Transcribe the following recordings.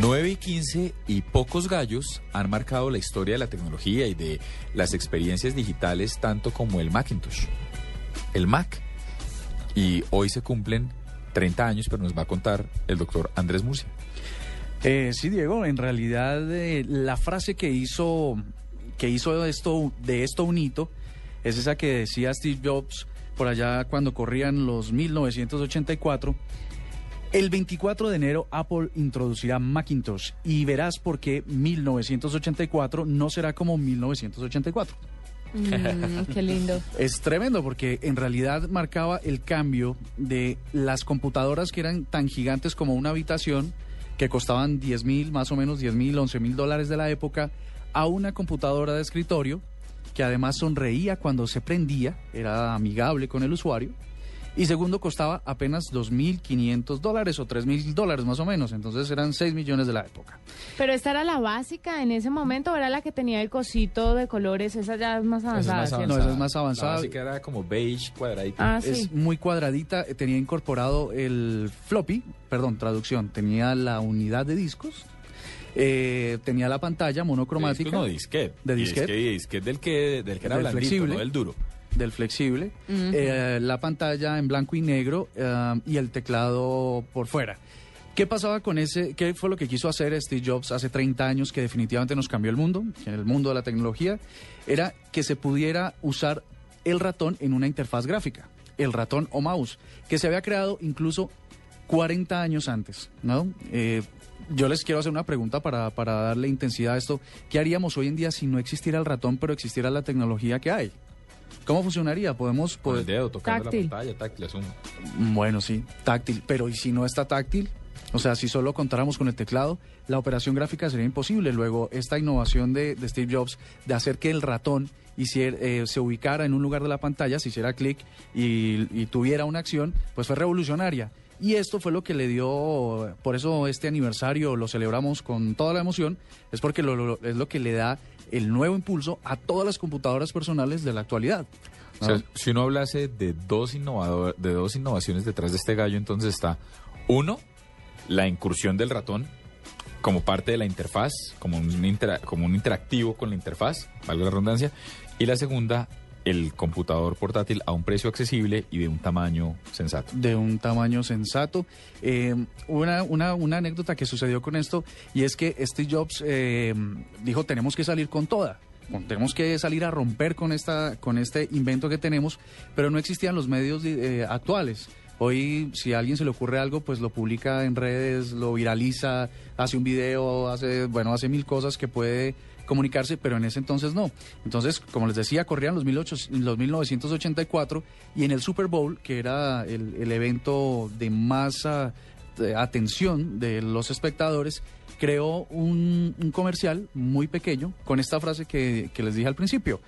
9 y 15 y pocos gallos han marcado la historia de la tecnología y de las experiencias digitales tanto como el Macintosh, el Mac. Y hoy se cumplen 30 años, pero nos va a contar el doctor Andrés Murcia. Eh, sí, Diego, en realidad eh, la frase que hizo, que hizo esto, de esto un hito es esa que decía Steve Jobs por allá cuando corrían los 1984. El 24 de enero Apple introducirá Macintosh y verás por qué 1984 no será como 1984. Mm, qué lindo. Es tremendo porque en realidad marcaba el cambio de las computadoras que eran tan gigantes como una habitación, que costaban 10 mil, más o menos 10 mil, 11 mil dólares de la época, a una computadora de escritorio que además sonreía cuando se prendía, era amigable con el usuario. Y segundo, costaba apenas 2.500 dólares o 3.000 dólares más o menos. Entonces eran 6 millones de la época. Pero esta era la básica en ese momento, era la que tenía el cosito de colores, esa ya es más avanzada. más ¿cierto? No, esa es más avanzada. La básica era como beige, cuadradita. Ah, sí. Es muy cuadradita, eh, tenía incorporado el floppy, perdón, traducción, tenía la unidad de discos, eh, tenía la pantalla monocromática. No, disquete. De Y disquete. Disquete del que, del que era Del blandito, flexible. no del duro. Del flexible, eh, la pantalla en blanco y negro eh, y el teclado por fuera. ¿Qué pasaba con ese? ¿Qué fue lo que quiso hacer Steve Jobs hace 30 años que definitivamente nos cambió el mundo, en el mundo de la tecnología? Era que se pudiera usar el ratón en una interfaz gráfica, el ratón o mouse, que se había creado incluso 40 años antes, ¿no? Eh, yo les quiero hacer una pregunta para, para darle intensidad a esto. ¿Qué haríamos hoy en día si no existiera el ratón, pero existiera la tecnología que hay? ¿Cómo funcionaría? Podemos... Con el poder- dedo tocando Táctil. la pantalla, táctil, asumo. Bueno, sí, táctil. Pero ¿y si no está táctil? O sea, si solo contáramos con el teclado, la operación gráfica sería imposible. Luego, esta innovación de, de Steve Jobs de hacer que el ratón hiciera, eh, se ubicara en un lugar de la pantalla, se hiciera clic y, y tuviera una acción, pues fue revolucionaria. Y esto fue lo que le dio, por eso este aniversario lo celebramos con toda la emoción, es porque lo- es lo que le da el nuevo impulso a todas las computadoras personales de la actualidad. O sea, si uno hablase de dos, innovador, de dos innovaciones detrás de este gallo, entonces está, uno, la incursión del ratón como parte de la interfaz, como un, intera- como un interactivo con la interfaz, valga la redundancia, y la segunda, el computador portátil a un precio accesible y de un tamaño sensato. de un tamaño sensato. Eh, una, una, una anécdota que sucedió con esto y es que Steve Jobs eh, dijo tenemos que salir con toda. Tenemos que salir a romper con esta, con este invento que tenemos, pero no existían los medios eh, actuales. Hoy, si a alguien se le ocurre algo, pues lo publica en redes, lo viraliza, hace un video, hace, bueno, hace mil cosas que puede comunicarse, pero en ese entonces no. Entonces, como les decía, corrían los, 18 los 1984 y en el Super Bowl, que era el, evento de más atención de los espectadores, creó un, comercial muy pequeño con esta frase que les dije al principio.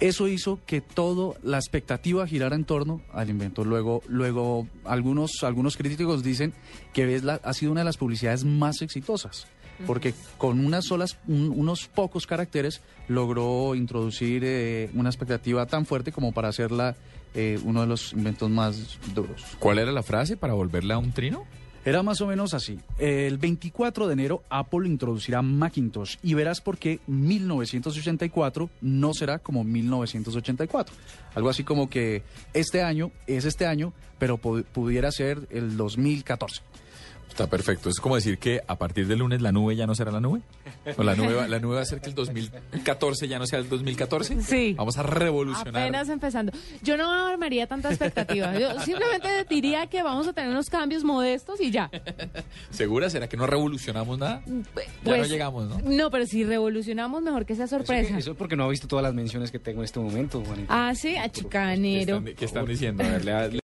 Eso hizo que toda la expectativa girara en torno al invento. Luego, luego algunos, algunos críticos dicen que es la- ha sido una de las publicidades más exitosas, porque con unas solas, un- unos pocos caracteres logró introducir eh, una expectativa tan fuerte como para hacerla eh, uno de los inventos más duros. ¿Cuál era la frase para volverla a un trino? Era más o menos así. El 24 de enero Apple introducirá Macintosh y verás por qué 1984 no será como 1984. Algo así como que este año es este año, pero pu- pudiera ser el 2014. Está perfecto. Es como decir que a partir del lunes la nube ya no será la nube. O la nube va, la nube va a ser que el 2014 ya no sea el 2014. Sí. Vamos a revolucionar. Apenas empezando. Yo no armaría tanta expectativa. Yo simplemente diría que vamos a tener unos cambios modestos y ya. ¿Segura? ¿Será que no revolucionamos nada? Ya no Pues, llegamos, ¿no? No, pero si revolucionamos, mejor que sea Eso, sorpresa. que- eso es porque no ha visto todas las menciones que tengo en este momento, Juanita. Ah, sí, a ¿Qué chicanero. están, qué están diciendo? A ver, lea-